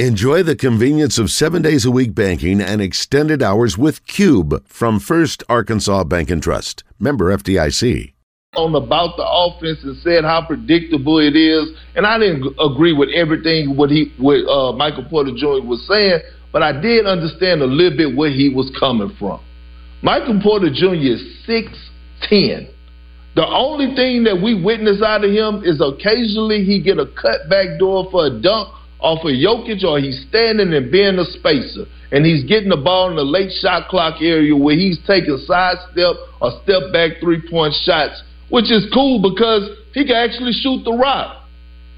Enjoy the convenience of seven days a week banking and extended hours with Cube from First Arkansas Bank and Trust. Member FDIC. On about the offense and said how predictable it is, and I didn't agree with everything what he what uh, Michael Porter Jr. was saying, but I did understand a little bit where he was coming from. Michael Porter Jr. is six ten. The only thing that we witness out of him is occasionally he get a cut back door for a dunk off of Jokic or he's standing and being a spacer and he's getting the ball in the late shot clock area where he's taking side step or step back three point shots, which is cool because he can actually shoot the rock.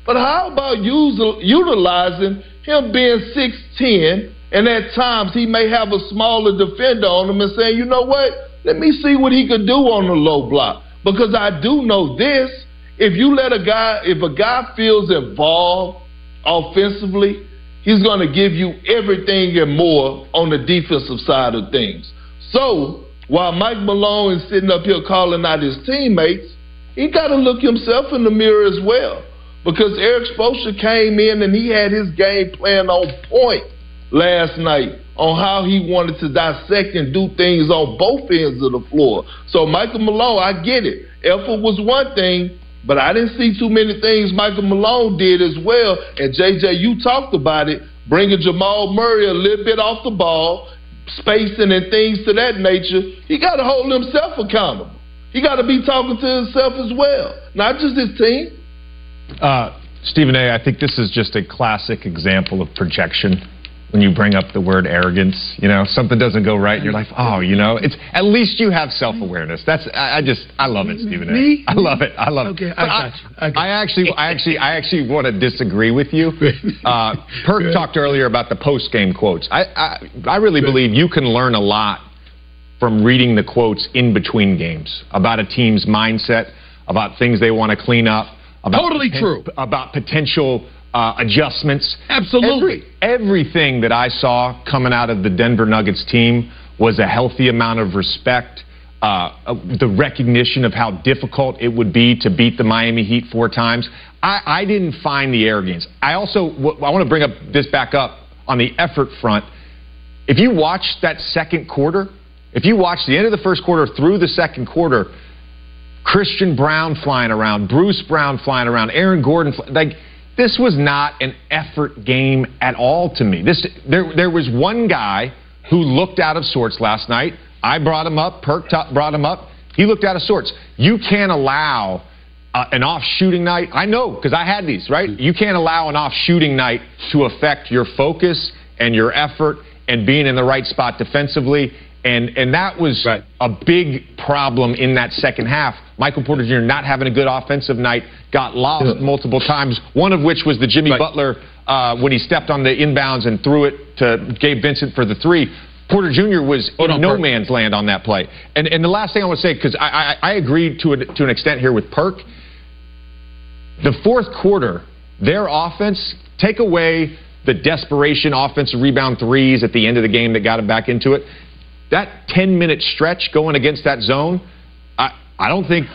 But how about utilizing him being 6'10 and at times he may have a smaller defender on him and saying, you know what, let me see what he could do on the low block. Because I do know this. If you let a guy, if a guy feels involved offensively, he's going to give you everything and more on the defensive side of things. So while Mike Malone is sitting up here calling out his teammates, he got to look himself in the mirror as well. Because Erik Spoelstra came in and he had his game plan on point last night on how he wanted to dissect and do things on both ends of the floor. So Michael Malone, I get it. Effort was one thing, but I didn't see too many things Michael Malone did as well. And JJ, you talked about it, bringing Jamal Murray a little bit off the ball, spacing and things to that nature. He got to hold himself accountable. He got to be talking to himself as well, not just his team. Uh, Stephen A., I think this is just a classic example of projection when you bring up the word arrogance. You know, something doesn't go right, and you're like, oh, you know, it's at least you have self awareness. That's I, I, just I love it, Stephen. Me? I love it. I love okay, it. Okay, I got you. I, I actually, I actually, I actually want to disagree with you. Uh, Perk talked earlier about the post game quotes. I, I, I really believe you can learn a lot from reading the quotes in between games about a team's mindset, about things they want to clean up. About totally poten- true. About potential uh, adjustments. Absolutely. Every, everything that I saw coming out of the Denver Nuggets team was a healthy amount of respect, uh, the recognition of how difficult it would be to beat the Miami Heat four times. I, I didn't find the arrogance. I also I want to bring up this back up on the effort front. If you watch that second quarter, if you watch the end of the first quarter through the second quarter, Christian Braun flying around, Bruce Brown flying around, Aaron Gordon, like this was not an effort game at all to me. This there there was one guy who looked out of sorts last night. I brought him up. Perk brought him up. He looked out of sorts. You can't allow uh, an off shooting night. I know because I had these, right? You can't allow an off shooting night to affect your focus and your effort and being in the right spot defensively. And, and that was right. a big problem in that second half. Michael Porter Jr. not having a good offensive night, got lost yeah. multiple times, one of which was the Jimmy right. Butler uh, when he stepped on the inbounds and threw it to Gabe Vincent for the three. Porter Jr. was in no man's land on that play. And, and the last thing I want to say, because I, I, I agree to, a, to an extent here with Perk, the fourth quarter, their offense, take away the desperation offensive rebound threes at the end of the game that got him back into it that 10 minute stretch going against that zone, I, I don't think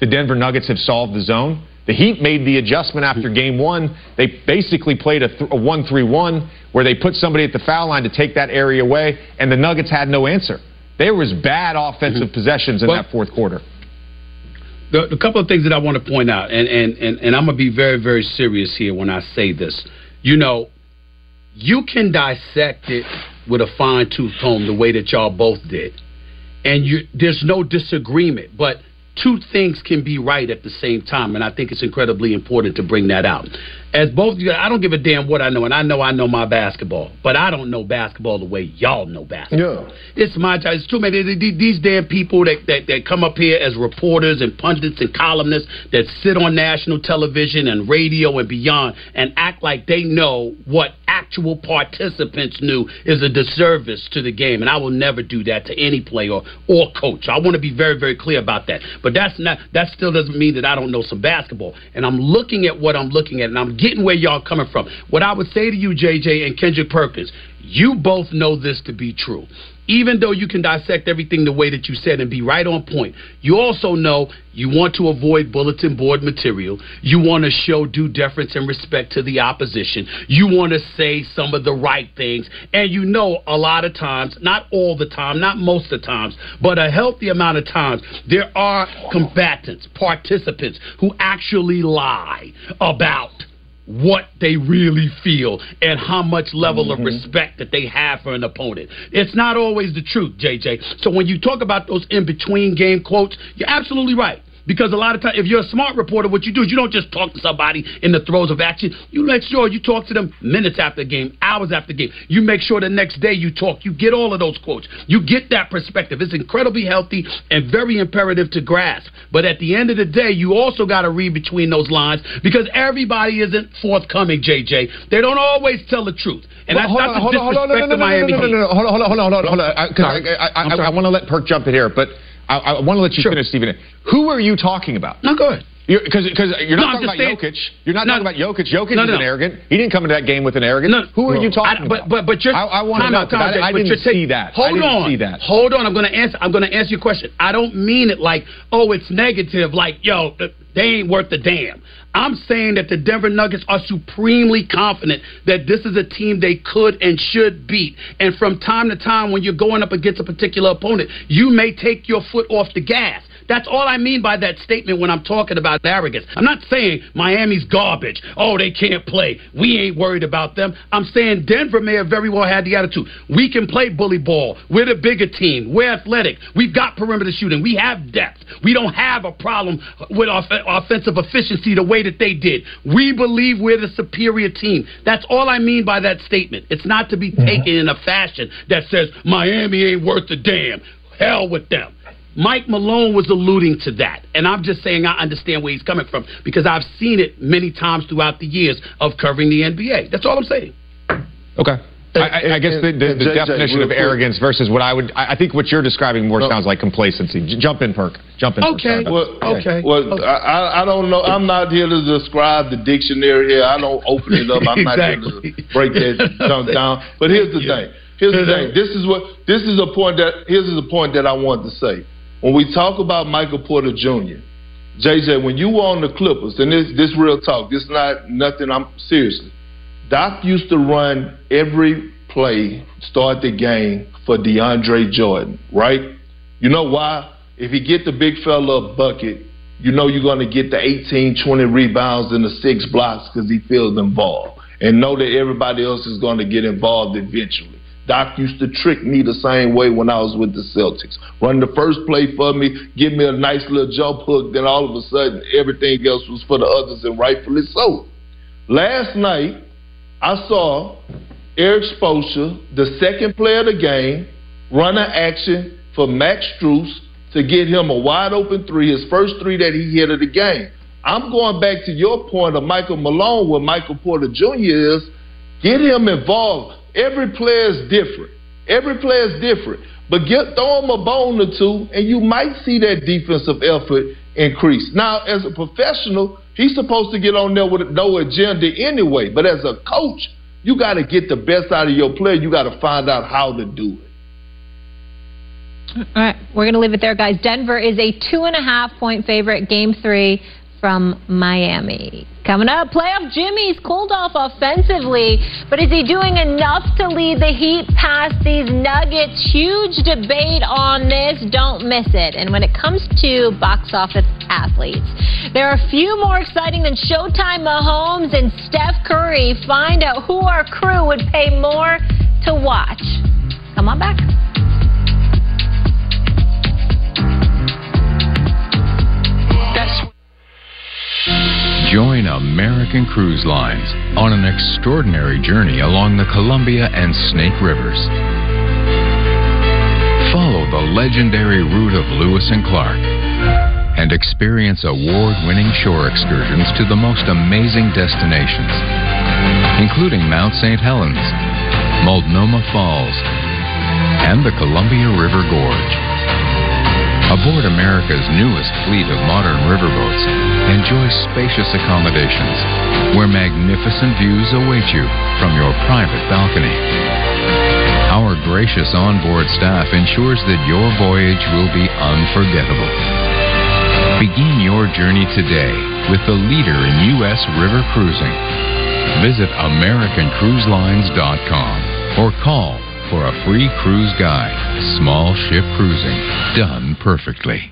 the Denver Nuggets have solved the zone. The Heat made the adjustment after game one. They basically played a, th- a 1 3 1 where they put somebody at the foul line to take that area away, and the Nuggets had no answer. There was bad offensive mm-hmm. possessions in that fourth quarter. The, the, couple of things that I want to point out, and, and, and, and I'm going to be very, very serious here when I say this. You know, you can dissect it with a fine tooth comb the way that y'all both did. And you, there's no disagreement. But two things can be right at the same time, and I think it's incredibly important to bring that out. As both of you, I don't give a damn what I know, and I know I know my basketball, but I don't know basketball the way y'all know basketball. Yeah. It's my job. It's too many these damn people that, that that come up here as reporters and pundits and columnists that sit on national television and radio and beyond and act like they know what actual participants knew is a disservice to the game, and I will never do that to any player or coach. I want to be very very clear about that. But that's not that still doesn't mean that I don't know some basketball. And I'm looking at what I'm looking at, and I'm getting where y'all coming from. What I would say to you, JJ and Kendrick Perkins, you both know this to be true even though you can dissect everything the way that you said and be right on point, you also know you want to avoid bulletin board material. You want to show due deference and respect to the opposition. You want to say some of the right things. And you know, a lot of times, not all the time, not most of the times, but a healthy amount of times, there are combatants, participants who actually lie about what they really feel and how much level mm-hmm. of respect that they have for an opponent. It's not always the truth, JJ. So when you talk about those in between game quotes, you're absolutely right. Because a lot of times, if you're a smart reporter, what you do is you don't just talk to somebody in the throes of action. You make sure you talk to them minutes after the game, hours after the game. You make sure the next day you talk. You get all of those quotes. You get that perspective. It's incredibly healthy and very imperative to grasp. But at the end of the day, you also got to read between those lines because everybody isn't forthcoming, JJ. They don't always tell the truth. And well, that's not to disrespect the Miami Heat. Hold on, hold on, hold on, hold on, hold on. I, I want to let Perk jump in here, but I, I want to let you sure. finish, Stephen. Who are you talking about? No, go ahead. Because you're, you're, not no, talking about saying, Jokic. You're not no, talking about Jokic. Jokic no, no, is an arrogant. He didn't come into that game with an arrogance. No, Who are you talking I, but, about? But but you're. I, I want to know. Time, I, I didn't see that. Hold on. See that. Hold on. I'm going to answer. I'm going to answer your question. I don't mean it like oh it's negative. Like yo uh, they ain't worth a damn. I'm saying that the Denver Nuggets are supremely confident that this is a team they could and should beat. And from time to time, when you're going up against a particular opponent, you may take your foot off the gas. That's all I mean by that statement when I'm talking about arrogance. I'm not saying Miami's garbage. Oh, they can't play. We ain't worried about them. I'm saying Denver may have very well had the attitude. We can play bully ball. We're the bigger team. We're athletic. We've got perimeter shooting. We have depth. We don't have a problem with our offensive efficiency the way that they did. We believe we're the superior team. That's all I mean by that statement. It's not to be mm-hmm. taken in a fashion that says Miami ain't worth a damn. Hell with them. Mike Malone was alluding to that. And I'm just saying I understand where he's coming from because I've seen it many times throughout the years of covering the NBA. That's all I'm saying. Okay. I, I, guess the, the, the definition of arrogance versus what I would, I think what you're describing more sounds like complacency. J- jump in, Perk. Jump in. Okay. Well, okay. Well, okay. I, I don't know. I'm not here to describe the dictionary here. I don't open it up. I'm exactly. not here to break that junk down. But here's the thing. Here's the thing. This is what. This is a point that. Here's the point that I want to say. When we talk about Michael Porter Jr., JJ, when you were on the Clippers, and this this real talk, this not nothing. I'm seriously. Doc used to run every play, start the game for DeAndre Jordan, right? You know why? If he get the big fella a bucket, you know you're going to get the 18, 20 rebounds and the six blocks because he feels involved, and know that everybody else is going to get involved eventually. Doc used to trick me the same way when I was with the Celtics. Run the first play for me, give me a nice little jump hook, then all of a sudden everything else was for the others, and rightfully so. Last night, I saw Erik Spoelstra, the second player of the game, run an action for Max Strus to get him a wide open three, his first three that he hit of the game. I'm going back to your point of Michael Malone, where Michael Porter Jr. is. Get him involved. Every player is different. Every player is different. But get throw him a bone or two, and you might see that defensive effort increase. Now, as a professional, he's supposed to get on there with no agenda anyway. But as a coach, you got to get the best out of your player. You got to find out how to do it. All right, we're going to leave it there, guys. Denver is a two and a half point favorite, game three from Miami. Coming up, playoff Jimmy's cooled off offensively, but is he doing enough to lead the Heat past these Nuggets? Huge debate on this. Don't miss it. And when it comes to box office athletes, there are few more exciting than Showtime Mahomes and Steph Curry. Find out who our crew would pay more to watch. Come on back. Join American Cruise Lines on an extraordinary journey along the Columbia and Snake Rivers. Follow the legendary route of Lewis and Clark and experience award-winning shore excursions to the most amazing destinations, including Mount St. Helens, Multnomah Falls, and the Columbia River Gorge. Aboard America's newest fleet of modern riverboats, enjoy spacious accommodations where magnificent views await you from your private balcony. Our gracious onboard staff ensures that your voyage will be unforgettable. Begin your journey today with the leader in U.S. river cruising. Visit AmericanCruiseLines.com or call for a free cruise guide. Small ship cruising done perfectly.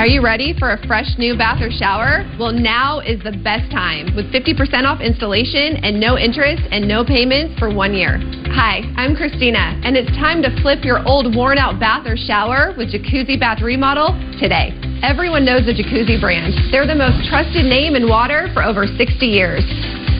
Are you ready for a fresh new bath or shower? Well, now is the best time with 50% off installation and no interest and no payments for one year. Hi, I'm Christina, and it's time to flip your old worn out bath or shower with Jacuzzi Bath Remodel today. Everyone knows the Jacuzzi brand. They're the most trusted name in water for over 60 years.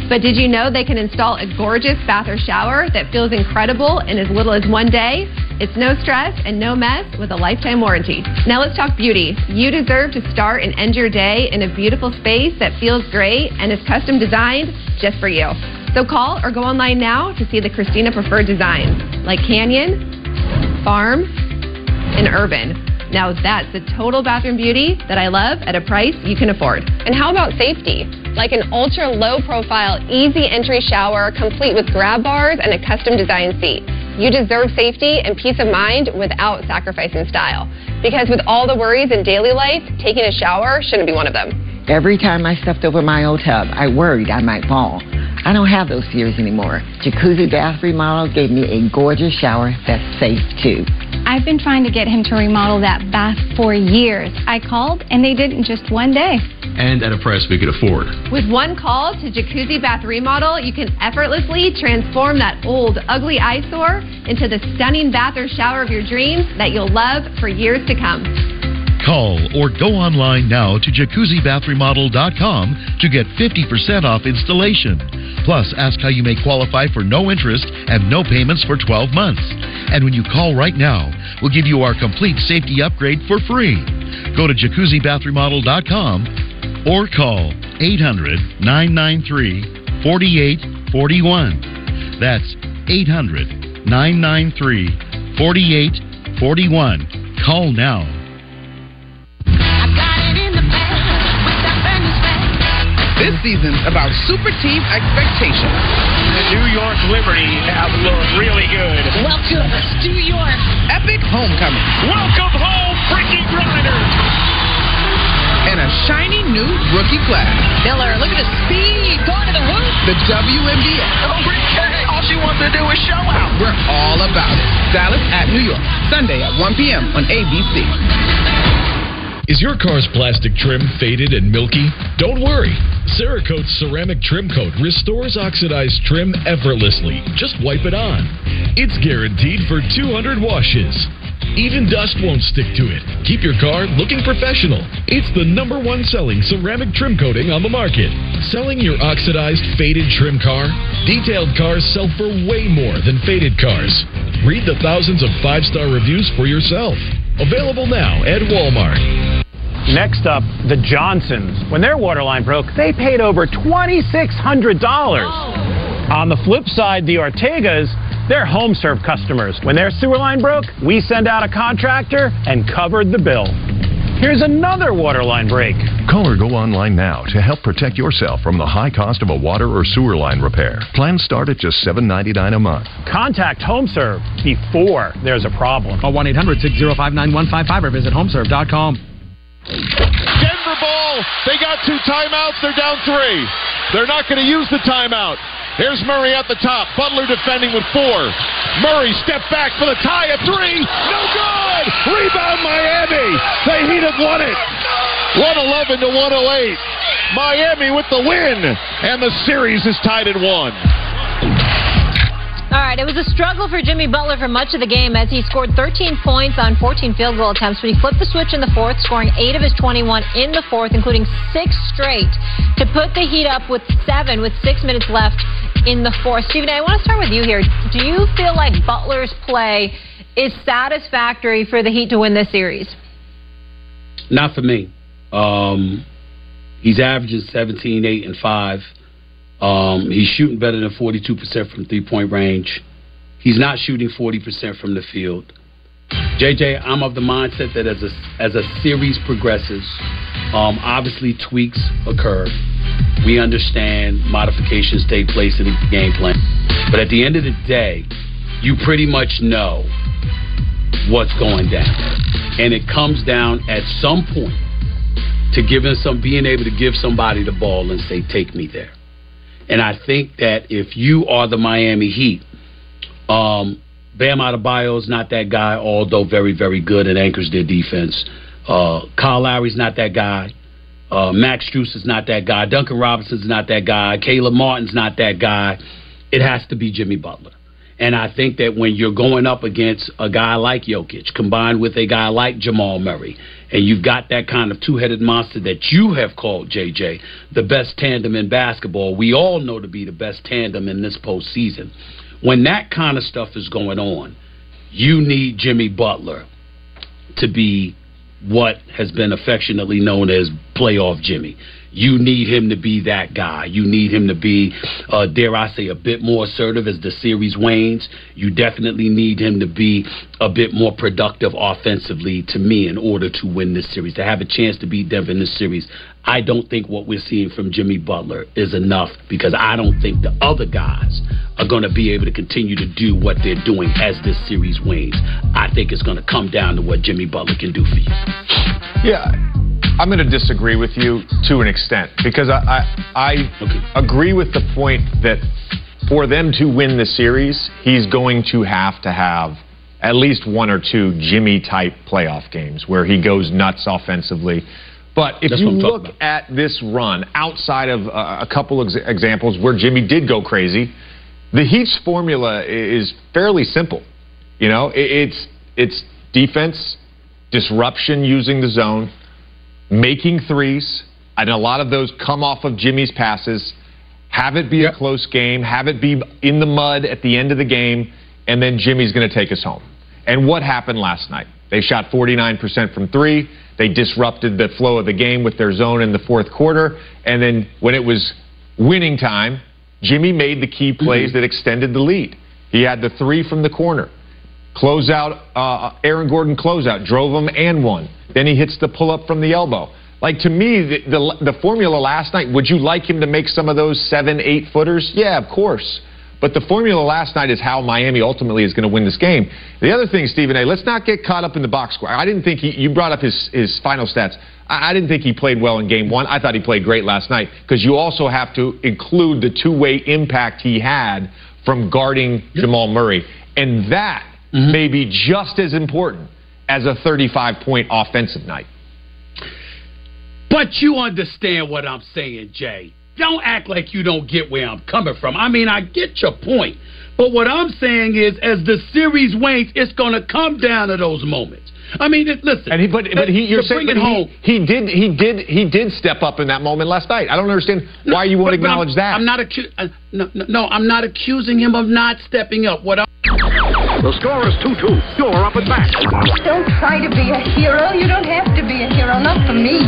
But did you know they can install a gorgeous bath or shower that feels incredible in as little as one day? It's no stress and no mess with a lifetime warranty. Now let's talk beauty. You deserve to start and end your day in a beautiful space that feels great and is custom designed just for you. So call or go online now to see the Christina preferred designs like Canyon, Farm, and Urban. Now that's the total bathroom beauty that I love at a price you can afford. And how about safety? Like an ultra low profile, easy entry shower complete with grab bars and a custom designed seat. You deserve safety and peace of mind without sacrificing style. Because with all the worries in daily life, taking a shower shouldn't be one of them. Every time I stepped over my old tub, I worried I might fall. I don't have those fears anymore. Jacuzzi Bath Remodel gave me a gorgeous shower that's safe too. I've been trying to get him to remodel that bath for years. I called and they did in just one day. And at a price we could afford. With one call to Jacuzzi Bath Remodel, you can effortlessly transform that old, ugly eyesore into the stunning bath or shower of your dreams that you'll love for years to come. Call or go online now to jacuzzibathremodel.com to get 50% off installation. Plus, ask how you may qualify for no interest and no payments for 12 months. And when you call right now, we'll give you our complete safety upgrade for free. Go to jacuzzibathremodel.com or call 800 993 4841. That's 800 993 4841. Call now. This season's about super team expectations. The New York Liberty have looked really good. Welcome, to New York. Epic homecoming. Welcome home, freaking Grinders. And a shiny new rookie class. Miller, look at the speed going to the hoop. The WNBA. Oh, Rick all she wants to do is show out. We're all about it. Dallas at New York, Sunday at 1 p.m. on ABC. Is your car's plastic trim faded and milky? Don't worry. Cerakote's ceramic trim coat restores oxidized trim effortlessly. Just wipe it on. It's guaranteed for 200 washes. Even dust won't stick to it. Keep your car looking professional. It's the number one selling ceramic trim coating on the market. Selling your oxidized, faded trim car? Detailed cars sell for way more than faded cars. Read the thousands of five star reviews for yourself. Available now at Walmart. Next up, the Johnsons. When their water line broke, they paid over $2,600. Oh. On the flip side, the Ortegas, they're home serve customers. When their sewer line broke, we send out a contractor and covered the bill. Here's another water line break. Call or go online now to help protect yourself from the high cost of a water or sewer line repair. Plans start at just $7.99 a month. Contact HomeServe before there's a problem. Call 1 800 605 9155 or visit homeserve.com. Denver ball. They got two timeouts. They're down three. They're not going to use the timeout. Here's Murray at the top. Butler defending with four. Murray step back for the tie at three. No good. Rebound Miami. The Heat have won it. 111 to 108. Miami with the win. And the series is tied at one. All right, it was a struggle for Jimmy Butler for much of the game as he scored 13 points on 14 field goal attempts, but he flipped the switch in the fourth, scoring 8 of his 21 in the fourth, including 6 straight, to put the Heat up with 7 with 6 minutes left in the fourth. Stephen, I want to start with you here. Do you feel like Butler's play is satisfactory for the Heat to win this series? Not for me. Um, he's averaging 17, 8, and 5. Um, he's shooting better than 42% from three point range. He's not shooting 40% from the field. JJ, I'm of the mindset that as a as a series progresses, um, obviously tweaks occur. We understand modifications take place in the game plan, but at the end of the day, you pretty much know what's going down, and it comes down at some point to giving some being able to give somebody the ball and say, "Take me there." And I think that if you are the Miami Heat, um, Bam Adebayo is not that guy, although very, very good and anchors their defense. Uh, Kyle Lowry's not that guy. Uh, Max Strus is not that guy. Duncan Robinson's not that guy. Caleb Martin's not that guy. It has to be Jimmy Butler. And I think that when you're going up against a guy like Jokic, combined with a guy like Jamal Murray, and you've got that kind of two headed monster that you have called, JJ, the best tandem in basketball, we all know to be the best tandem in this postseason. When that kind of stuff is going on, you need Jimmy Butler to be what has been affectionately known as playoff Jimmy. You need him to be that guy. You need him to be, uh, dare I say, a bit more assertive as the series wanes. You definitely need him to be a bit more productive offensively to me in order to win this series, to have a chance to beat Denver in this series. I don't think what we're seeing from Jimmy Butler is enough because I don't think the other guys are going to be able to continue to do what they're doing as this series wanes. I think it's going to come down to what Jimmy Butler can do for you. Yeah. I'm going to disagree with you to an extent because I I, I okay. agree with the point that for them to win the series, he's going to have to have at least one or two Jimmy type playoff games where he goes nuts offensively. But if That's you what I'm talking look about. at this run outside of uh, a couple ex- examples where Jimmy did go crazy, the Heat's formula is fairly simple. You know, it's it's defense, disruption using the zone, making threes, and a lot of those come off of Jimmy's passes. Have it be a close game, have it be in the mud at the end of the game, and then Jimmy's going to take us home. And what happened last night? They shot 49% from three. They disrupted the flow of the game with their zone in the fourth quarter. And then when it was winning time, Jimmy made the key plays mm-hmm. that extended the lead. He had the three from the corner. Closeout, uh, Aaron Gordon closeout, drove him and won. Then he hits the pull up from the elbow. Like to me, the, the, the formula last night, would you like him to make some of those seven, eight footers? Yeah, of course. But the formula last night is how Miami ultimately is going to win this game. The other thing, Stephen A., let's not get caught up in the box score. I didn't think he, you brought up his, his final stats. I, I didn't think he played well in game one. I thought he played great last night because you also have to include the two way impact he had from guarding Jamal Murray. And that Mm-hmm. may be just as important as a 35 point offensive night. But you understand what I'm saying, Jay. Don't act like you don't get where I'm coming from. I mean, I get your point. But what I'm saying is, as the series wanes, it's going to come down to those moments. I mean, it, listen. And he, but, but he, you're saying bring he, he did, he did, he did step up in that moment last night. I don't understand why you won't But- but acknowledge I'm, that. I'm not accu- uh, no, no, no, I'm not accusing him of not stepping up. What I'm The score is 2 2. You're up and back. Don't try to be a hero. You don't have to be a hero. Not for me.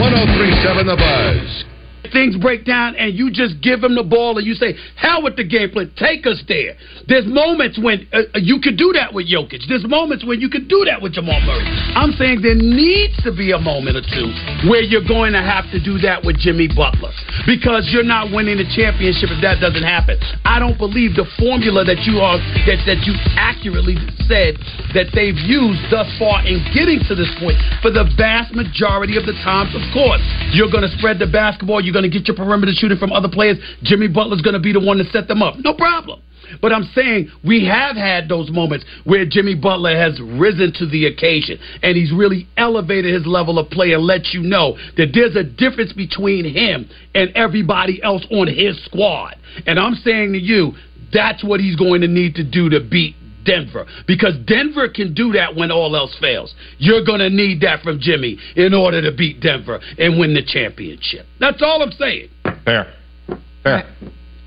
1037 The Buzz. Things break down and you just give him the ball and you say, hell with the game plan, take us there. There's moments when uh, you could do that with Jokic. There's moments when you could do that with Jamal Murray. I'm saying there needs to be a moment or two where you're going to have to do that with Jimmy Butler because you're not winning the championship if that doesn't happen. I don't believe the formula that you are that, that you accurately said that they've used thus far in getting to this point for the vast majority of the times. Of course, you're going to spread the basketball. You're going to get your perimeter shooting from other players. Jimmy Butler's going to be the one to set them up. No problem. But I'm saying we have had those moments where Jimmy Butler has risen to the occasion and he's really elevated his level of play and let you know that there's a difference between him and everybody else on his squad. And I'm saying to you, that's what he's going to need to do to beat Denver because Denver can do that when all else fails. You're going to need that from Jimmy in order to beat Denver and win the championship. That's all I'm saying. Fair. Fair.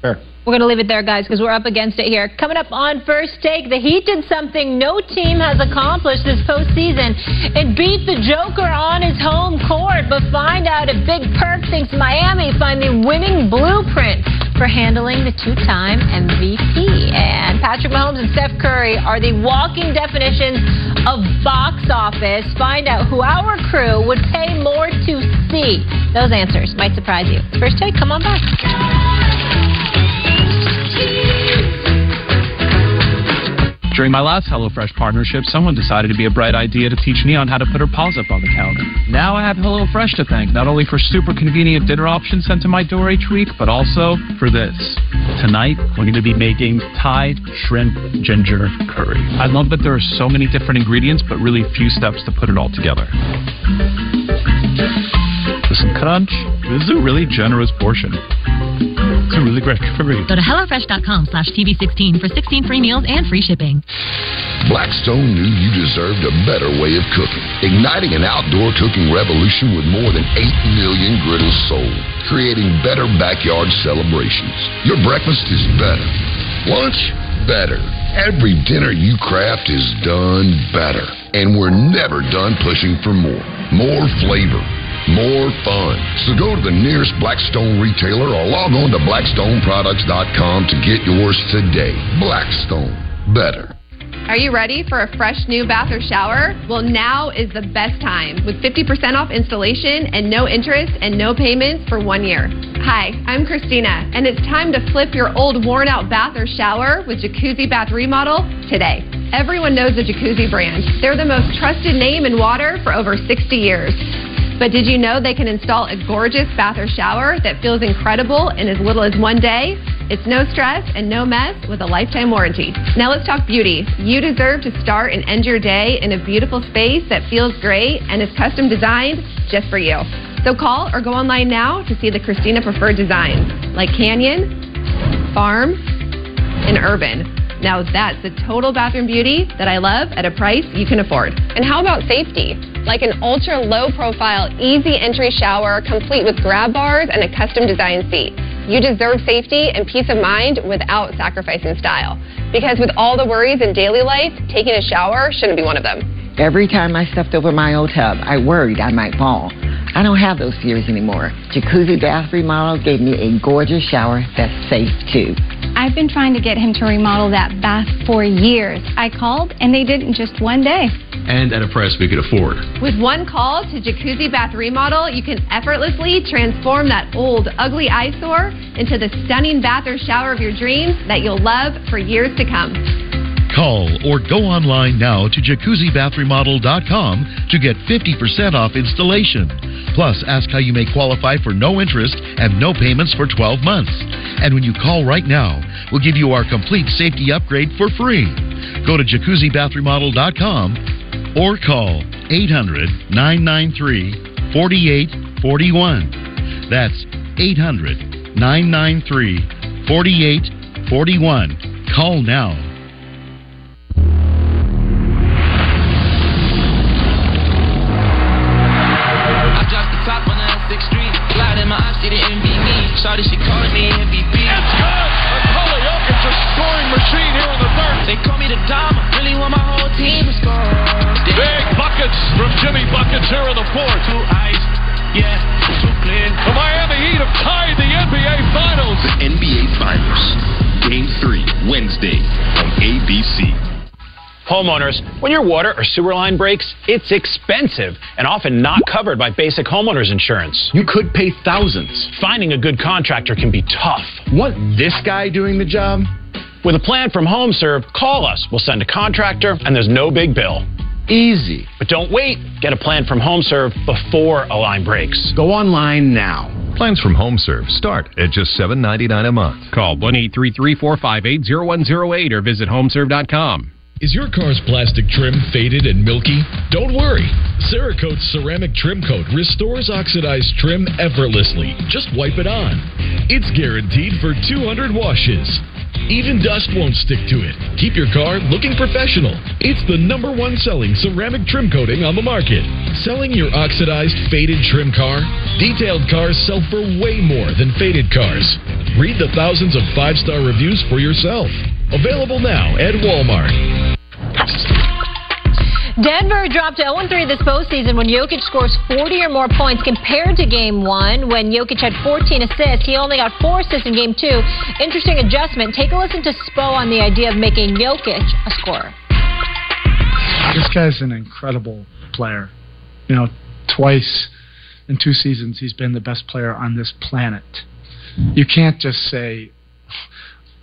Fair. We're going to leave it there, guys, because we're up against it here. Coming up on First Take, the Heat did something no team has accomplished this postseason and beat the Joker on his home court. But find out if Big Perk thinks Miami find the winning blueprint for handling the two-time MVP. And Patrick Mahomes and Steph Curry are the walking definitions of box office. Find out who our crew would pay more to see. Those answers might surprise you. First take, come on back. During my last HelloFresh partnership, someone decided it'd be a bright idea to teach Neon how to put her paws up on the counter. Now I have HelloFresh to thank, not only for super convenient dinner options sent to my door each week, but also for this. Tonight, we're going to be making Thai shrimp ginger curry. I love that there are so many different ingredients, but really few steps to put it all together. With some crunch, this is a really generous portion. It's a really great curry. Go to HelloFresh.com slash TV16 for 16 free meals and free shipping. Blackstone knew you deserved a better way of cooking, igniting an outdoor cooking revolution with more than 8 million griddles sold, creating better backyard celebrations. Your breakfast is better. Lunch, better. Every dinner you craft is done better. And we're never done pushing for more. More flavor. More fun. So go to the nearest Blackstone retailer or log on to blackstoneproducts.com to get yours today. Blackstone. Better. Are you ready for a fresh new bath or shower? Well, now is the best time with 50% off installation and no interest and no payments for one year. Hi, I'm Christina, and it's time to flip your old worn out bath or shower with Jacuzzi Bath Remodel today. Everyone knows the Jacuzzi brand. They're the most trusted name in water for over 60 years. But did you know they can install a gorgeous bath or shower that feels incredible in as little as one day? It's no stress and no mess with a lifetime warranty. Now let's talk beauty. You deserve to start and end your day in a beautiful space that feels great and is custom designed just for you. So call or go online now to see the Christina preferred designs like Canyon, Farm, and Urban. Now that's the total bathroom beauty that I love at a price you can afford. And how about safety? Like an ultra low profile, easy entry shower complete with grab bars and a custom design seat. You deserve safety and peace of mind without sacrificing style. Because with all the worries in daily life, taking a shower shouldn't be one of them. Every time I stepped over my old tub, I worried I might fall. I don't have those fears anymore. Jacuzzi Bath Remodel gave me a gorgeous shower that's safe too. I've been trying to get him to remodel that bath for years. I called, and they did in just one day. And at a price we could afford. With one call to Jacuzzi Bath Remodel, you can effortlessly transform that old, ugly eyesore into the stunning bath or shower of your dreams that you'll love for years to come. Call or go online now to jacuzzibathremodel.com to get 50% off installation. Plus, ask how you may qualify for no interest and no payments for 12 months. And when you call right now, we'll give you our complete safety upgrade for free. Go to jacuzzibathremodel.com or call 800 993 4841. That's 800 993 4841. Call now. Shawty, she calling me MVP. It's good. Macaulay Jokic, a scoring machine here in the third. They call me the Dama. Really want my whole team to score. Big buckets from Jimmy Buckets here in the fourth. Too ice. Yeah, too clear. The Miami Heat have tied the NBA Finals. The NBA Finals. Game 3, Wednesday on ABC. Homeowners, when your water or sewer line breaks, it's expensive and often not covered by basic homeowners insurance. You could pay thousands. Finding a good contractor can be tough. Want this guy doing the job? With a plan from HomeServe, call us. We'll send a contractor, and there's no big bill. Easy. But don't wait. Get a plan from HomeServe before a line breaks. Go online now. Plans from HomeServe start at just $7.99 a month. Call 1 833 458 0108 or visit homeserve.com. Is your car's plastic trim faded and milky? Don't worry. Cerakote's ceramic trim coat restores oxidized trim effortlessly. Just wipe it on. It's guaranteed for 200 washes. Even dust won't stick to it. Keep your car looking professional. It's the number one selling ceramic trim coating on the market. Selling your oxidized, faded trim car? Detailed cars sell for way more than faded cars. Read the thousands of five star reviews for yourself. Available now at Walmart. Denver dropped to 0-3 this postseason when Jokic scores 40 or more points compared to Game 1 when Jokic had 14 assists. He only got 4 assists in Game 2. Interesting adjustment. Take a listen to Spo on the idea of making Jokic a scorer. This guy's an incredible player. You know, twice in two seasons he's been the best player on this planet. You can't just say,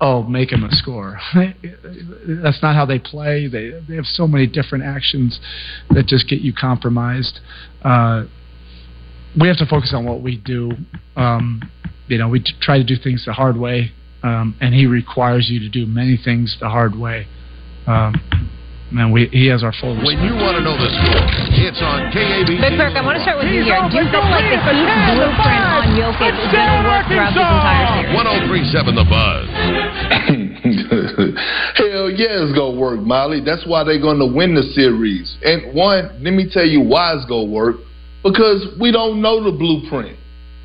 "Oh, make him a scorer." That's not how they play. They they have so many different actions that just get you compromised. Uh, we have to focus on what we do. Um, you know, we t- try to do things the hard way, um, and he requires you to do many things the hard way. Um, man, we, he has our full respect. When you want to know the score, it's on KABC. Big Perk, I want to start with you here. Do you feel like the Heat blueprint on Jokic is going to work throughout this entire series? 1037 The Buzz. Hell yeah, it's gonna work, Molly. That's why they're gonna win the series. And one, let me tell you why it's gonna work. Because we don't know the blueprint.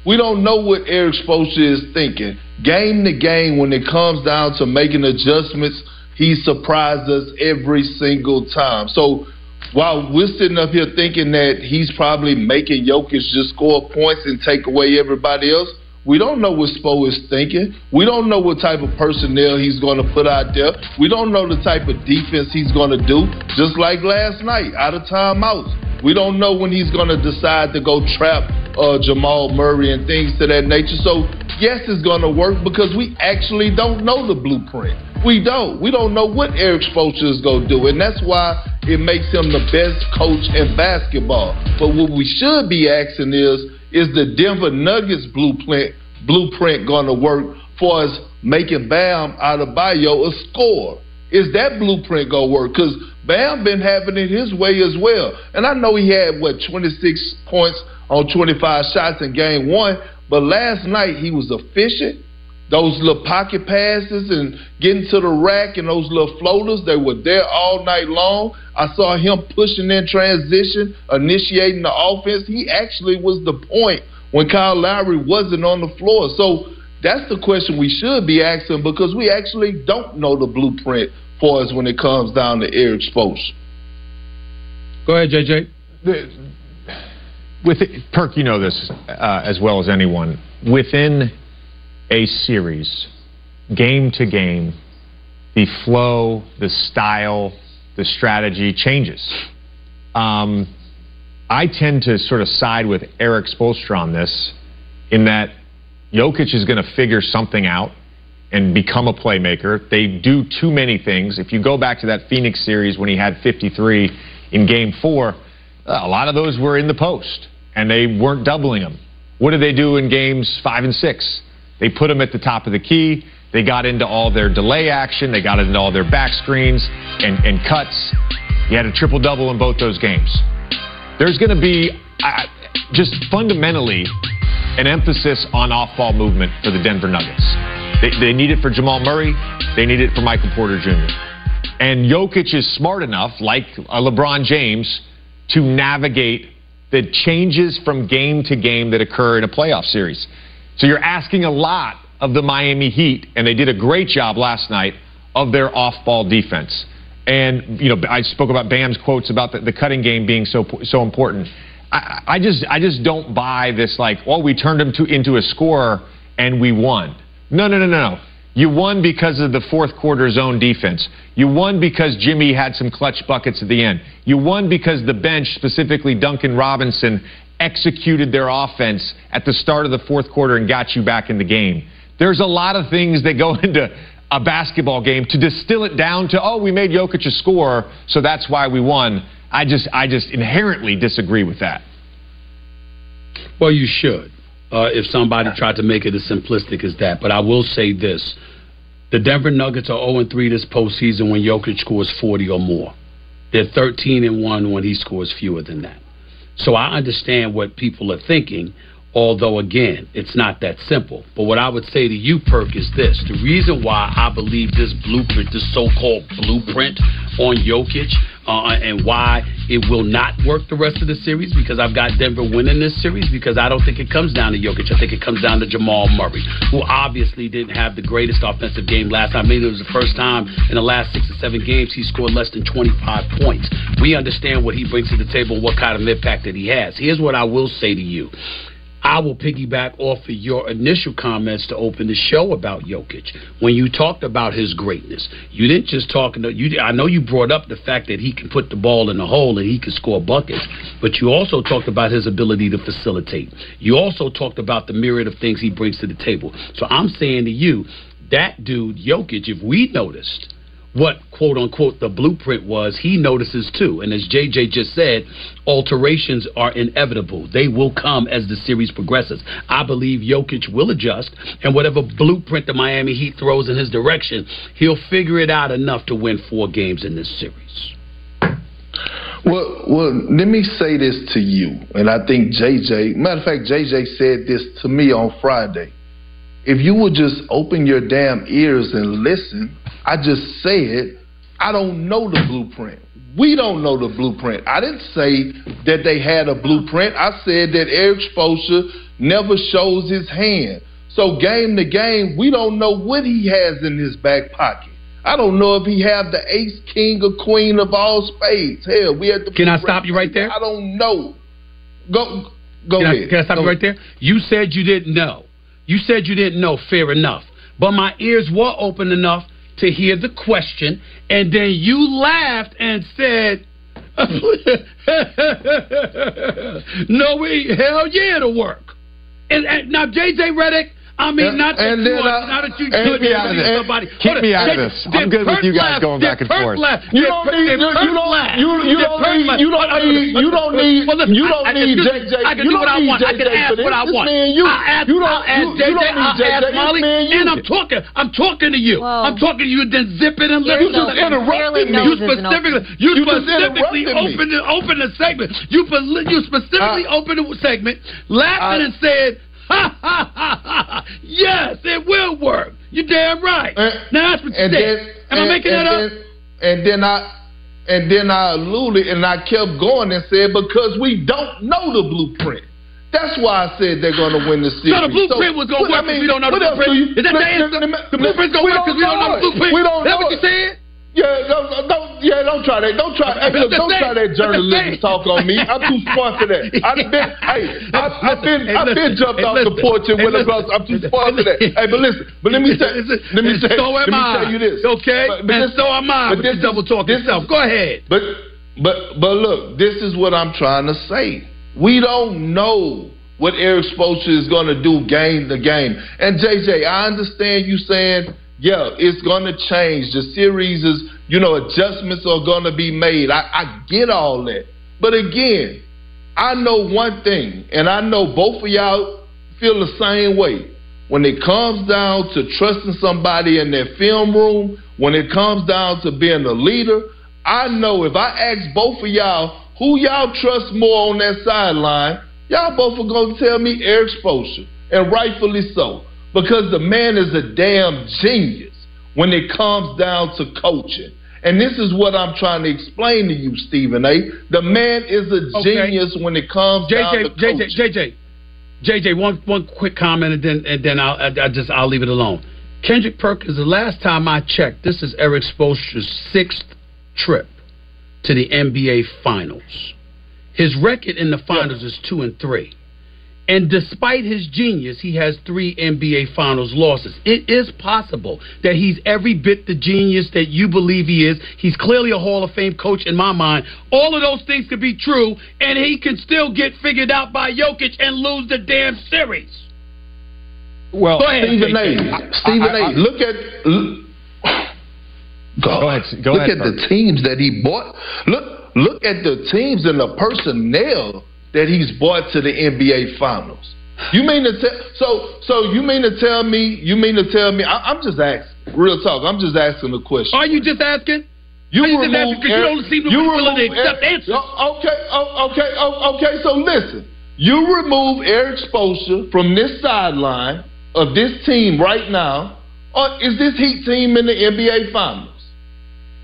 We don't know what Erik Spoelstra is thinking. Game to game, when it comes down to making adjustments, he surprised us every single time. So while we're sitting up here thinking that he's probably making Jokic just score points and take away everybody else, we don't know what Spo is thinking. We don't know what type of personnel he's going to put out there. We don't know the type of defense he's going to do. Just like last night, out of timeouts. We don't know when he's going to decide to go trap uh, Jamal Murray and things to that nature. So, yes, it's going to work because we actually don't know the blueprint. We don't. We don't know what Erik Spoelstra is going to do, and that's why it makes him the best coach in basketball. But what we should be asking is, is the Denver Nuggets blueprint blueprint going to work for us making Bam Adebayo a score? Is that blueprint going to work? Because Bam been having it his way as well. And I know he had, what, 26 points on 25 shots in game one, but last night he was efficient. Those little pocket passes and getting to the rack and those little floaters, they were there all night long. I saw him pushing in transition, initiating the offense. He actually was the point when Kyle Lowry wasn't on the floor. So that's the question we should be asking because we actually don't know the blueprint for us when it comes down to Erik Spoelstra. Go ahead, JJ. The, with Perk, you know this uh, as well as anyone. Within a series, game to game, the flow, the style, the strategy changes. Um, I tend to sort of side with Erik Spoelstra on this, in that Jokic is going to figure something out and become a playmaker. They do too many things. If you go back to that Phoenix series when he had 53 in Game Four, a lot of those were in the post and they weren't doubling him. What did they do in games five and six? They put him at the top of the key. They got into all their delay action. They got into all their back screens and, and cuts. He had a triple double in both those games. There's going to be uh, just fundamentally an emphasis on off ball movement for the Denver Nuggets. They, they need it for Jamal Murray, they need it for Michael Porter Jr. And Jokic is smart enough, like a LeBron James, to navigate the changes from game to game that occur in a playoff series. So you're asking a lot of the Miami Heat, and they did a great job last night of their off-ball defense. And you know, I spoke about Bam's quotes about the, the cutting game being so so important. I, I, just I just don't buy this like, oh, we turned him to, into a scorer and we won. No, no, no, no. You won because of the fourth quarter zone defense. You won because Jimmy had some clutch buckets at the end. You won because the bench, specifically Duncan Robinson, executed their offense at the start of the fourth quarter and got you back in the game. There's a lot of things that go into a basketball game to distill it down to, oh, we made Jokic a scorer, so that's why we won. I just, I just inherently disagree with that. Well, you should. Uh, if somebody tried to make it as simplistic as that. But I will say this. The Denver Nuggets are 0 3 this postseason when Jokic scores 40 or more. They're 13 and 1 when he scores fewer than that. So I understand what people are thinking, although, again, it's not that simple. But what I would say to you, Perk, is this the reason why I believe this blueprint, this so called blueprint on Jokic, uh, and why it will not work the rest of the series because I've got Denver winning this series because I don't think it comes down to Jokic. I think it comes down to Jamal Murray, who obviously didn't have the greatest offensive game last time. I mean, it was the first time in the last six or seven games he scored less than 25 points. We understand what he brings to the table what kind of impact that he has. Here's what I will say to you. I will piggyback off of your initial comments to open the show about Jokic. When you talked about his greatness, you didn't just talk. You, I know you brought up the fact that he can put the ball in the hole and he can score buckets, but you also talked about his ability to facilitate. You also talked about the myriad of things he brings to the table. So I'm saying to you, that dude Jokic, if we noticed what quote unquote the blueprint was, he notices too. And as JJ just said, alterations are inevitable. They will come as the series progresses. I believe Jokic will adjust, and whatever blueprint the Miami Heat throws in his direction, he'll figure it out enough to win four games in this series. Well, well, let me say this to you, and I think JJ. Matter of fact, JJ said this to me on Friday. If you would just open your damn ears and listen, I just say it. I don't know the blueprint. We don't know the blueprint. I didn't say that they had a blueprint. I said that Erik Spoelstra never shows his hand. So game to game, we don't know what he has in his back pocket. I don't know if he have the ace, king, or queen of all spades. Hell, we had the. Can I stop you right there? I don't know. Go, go can ahead. I, can I stop go you right there? You said you didn't know. You said you didn't know. Fair enough. But my ears were open enough to hear the question, and then you laughed and said, "No, we hell yeah, it'll work." And, and now JJ Redick. I mean, And- not uh, that and you then are, I- not that you uh, and- could Keep me out of this. somebody. Keep me out of this. I'm good with you guys laugh? going back and Perk forth. laugh? You Did don't Perk- need- did you- Perk you don't- laugh? you- you Did don't Perk need- laugh? you don't Hold on, need- you don't need- Well, listen, you don't I can need do- JJ. I can You do don't what I need want. I can JJ ask for what I this. want. This man, you- I ask, you don't- I'll ask you- you JJ. don't need I'll JJ. ask This Molly, man, you- and I'm talking. I'm talking to you. Whoa. I'm talking to you. Then zip it and You listen. just interrupted me. You specifically, you, You just specifically interrupted me. opened the, opened the segment. You poli- you specifically opened the segment, laughing I- and said, "Ha ha ha ha! Yes, it will work. You're damn right." now that's what you and said. then, Am I and- making and that up? then, And then I, and then I alluded and I kept going and said because we don't know the blueprint. That's why I said they're going to win the series. So the blueprint was going to I work because mean, we don't know the what else do blueprint. you- Is that the answer? The blueprint's going to work because we don't know the blueprint. We don't That's know what you said? Yeah, don't, don't, yeah, don't try that. Don't try. Hey, look, don't thing. try that journalism talk on me. I'm too smart for that. I've been, hey, I've, I've been, Hey, I've been jumped Hey, off the porch and went across. I'm too smart for that. Hey, but listen, but let me say, let me say, so let me I. tell you this. Okay? But, but And this- so am I. But this double talk yourself. Go ahead. But, but, but look, this is what I'm trying to say. We don't know what Erik Spoelstra is going to do game to game. And JJ, I understand you saying, yeah, it's going to change. The series is, you know, adjustments are going to be made. I, I get all that. But again, I know one thing, and I know both of y'all feel the same way. When it comes down to trusting somebody in their film room, when it comes down to being a leader, I know if I ask both of y'all who y'all trust more on that sideline, y'all both are going to tell me Erik Spoelstra, and rightfully so, because the man is a damn genius when it comes down to coaching. And this is what I'm trying to explain to you, Stephen A. The man is a Okay. genius when it comes down to JJ, coaching. JJ, JJ, JJ, one one quick comment and then and then I'll I, I just I'll leave it alone. Kendrick Perkins, the last time I checked, this is Erik Spoelstra's sixth trip to the NBA Finals. His record in the finals is two and three. And despite his genius, he has three NBA Finals losses. It is possible that he's every bit the genius that you believe he is. He's clearly a Hall of Fame coach in my mind. All of those things could be true, and he can still get figured out by Jokic and lose the damn series. Well, Go ahead, Stephen JJ. A. Stephen I- I- A. Look at. Look, Go ahead. Go look ahead. at the teams that he bought. Look, look at the teams and the personnel that he's brought to the NBA Finals. You mean to tell? So, so you mean to tell me? You mean to tell me? I, I'm just asking. Real talk. I'm just asking a question. Are you just asking? You you just asking 'cause you don't seem to you be willing to accept Erik- answers. Oh, Okay, oh, okay, oh, okay. So listen, you remove Erik Spoelstra from this sideline of this team right now. Or is this Heat team in the NBA Finals?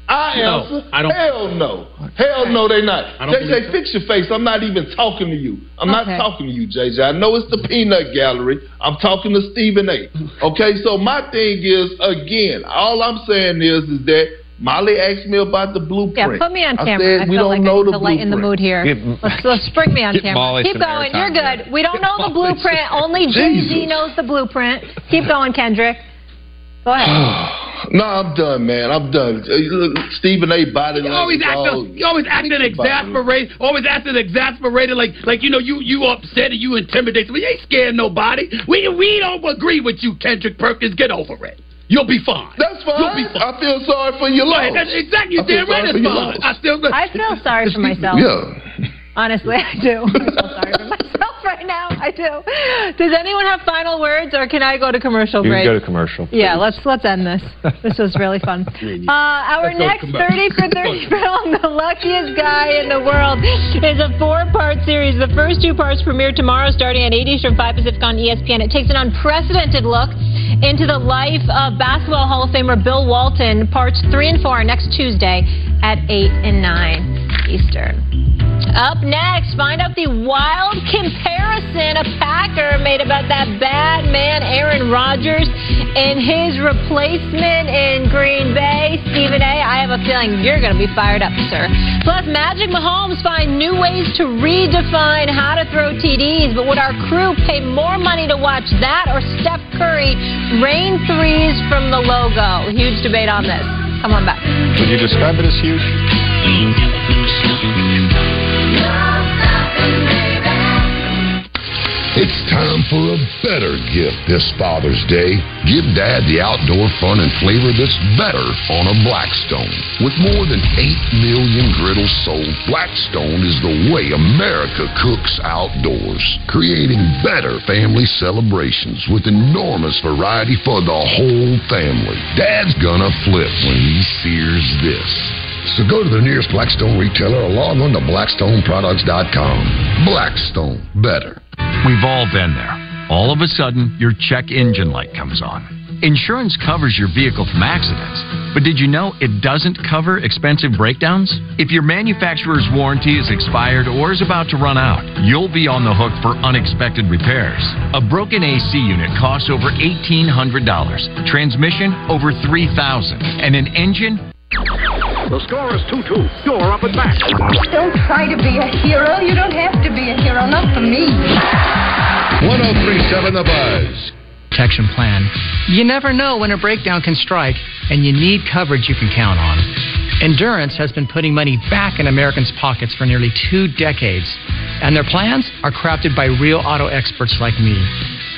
I No, answer. I don't- Hell no. Hell no, they not. Don't believe JJ, so. fix your face. I'm not even talking to you. I'm Okay. not talking to you, JJ. I know it's the peanut gallery. I'm talking to Stephen A. Okay, so my thing is, again, all I'm saying is, is that Molly asked me about the blueprint. Yeah, blueprint. put me on I camera. said, I we feel don't like know I need the to lighten the mood here. Get- let's, let's bring me on camera. Molly Keep some going. You're airtime good. We don't know the blueprint. Only Jay Z knows the blueprint. Keep going, Kendrick. Go ahead. no, I'm done, man. I'm done. Uh, Stephen A. body You always language, all- acting, you always acting exasperated, always acting exasperated, like like you know you you upset and you intimidated. We ain't scared nobody. We we don't agree with you, Kendrick Perkins. Get over it. You'll be fine. That's fine. You'll be fine. I feel sorry for your Right, that's exactly. You I feel damn right. sorry It's for fine. I still. I feel sorry for myself. Yeah. Honestly, I do. I feel sorry for myself right now. I do. Does anyone have final words, or can I go to commercial You break? can go to commercial. Yeah, let's let's end this. This was really fun. Uh, our next 30 for 30 film, The Luckiest Guy in the World, is a four part series. The first two parts premiere tomorrow starting at 8 Eastern, 5 Pacific on ESPN. It takes an unprecedented look into the life of Basketball Hall of Famer Bill Walton. Parts 3 and 4 are next Tuesday at 8 and 9 Eastern. Up next, find out the wild comparison a Packer made about that bad man Aaron Rodgers and his replacement in Green Bay, Stephen A. I have a feeling you're going to be fired up, sir. Plus, Magic Mahomes find new ways to redefine how to throw TDs, but would our crew pay more money to watch that or Steph Curry rain threes from the logo? Huge debate on this. Come on back. Would you describe it as huge? Mm-hmm. It's time for a better gift this Father's Day. Give Dad the outdoor fun and flavor that's better on a Blackstone. With more than 8 million griddles sold, Blackstone is the way America cooks outdoors, creating better family celebrations with enormous variety for the whole family. Dad's gonna flip when he sears this. So go to the nearest Blackstone retailer or log on to blackstoneproducts.com. Blackstone, better. We've all been there. All of a sudden, your check engine light comes on. Insurance covers your vehicle from accidents, but did you know it doesn't cover expensive breakdowns? If your manufacturer's warranty is expired or is about to run out, you'll be on the hook for unexpected repairs. A broken AC unit costs over $1,800, transmission over 3,000, and an engine The score is 2 2. You're up and back. Don't try to be a hero. You don't have to be a hero. Not for me. 1037 The Buzz. protection plan. You never know when a breakdown can strike, and you need coverage you can count on. Endurance has been putting money back in Americans' pockets for nearly two decades, and their plans are crafted by real auto experts like me.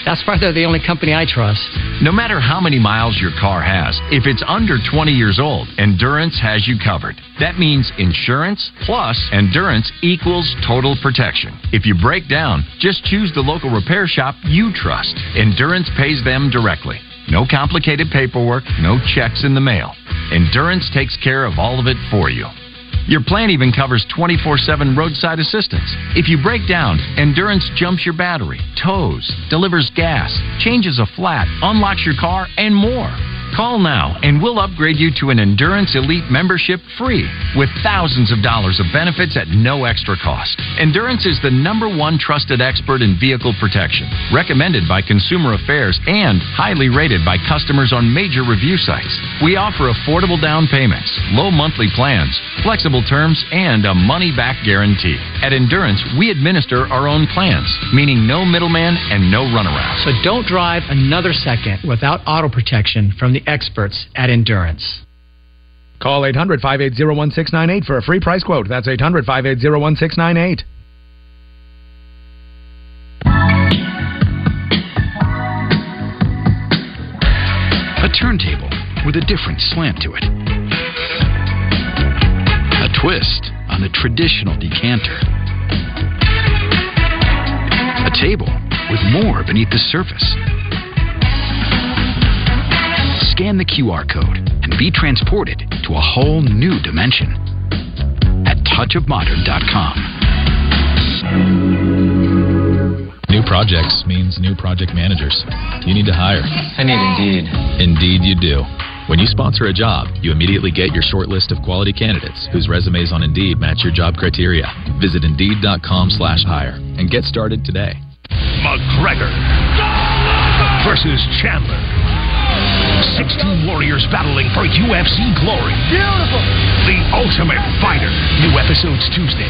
That's why they're the only company I trust. No matter how many miles your car has, if it's under 20 years old, Endurance has you covered. That means insurance plus Endurance equals total protection. If you break down, just choose the local repair shop you trust. Endurance pays them directly. No complicated paperwork, no checks in the mail. Endurance takes care of all of it for you. Your plan even covers 24 7 roadside assistance. If you break down, Endurance jumps your battery, tows, delivers gas, changes a flat, unlocks your car, and more. Call now and we'll upgrade you to an Endurance Elite membership free with thousands of dollars of benefits at no extra cost. Endurance is the number one trusted expert in vehicle protection, recommended by Consumer Affairs and highly rated by customers on major review sites. We offer affordable down payments, low monthly plans, flexible terms, and a money back guarantee. At Endurance, we administer our own plans, meaning no middleman and no runaround. So don't drive another second without auto protection from the experts at Endurance. Call 800 580 1698 for a free price quote. That's 800 580 1698. A turntable with a different slant to it. A twist on the traditional decanter. A table with more beneath the surface. Scan the QR code and be transported to a whole new dimension at touchofmodern.com. New projects means new project managers. You need to hire. I need Indeed. Indeed, you do. When you sponsor a job, you immediately get your short list of quality candidates whose resumes on Indeed match your job criteria. Visit Indeed.com slash hire and get started today. McGregor versus Chandler. 16 warriors battling for UFC glory. Beautiful. The Ultimate Fighter. New episodes Tuesday.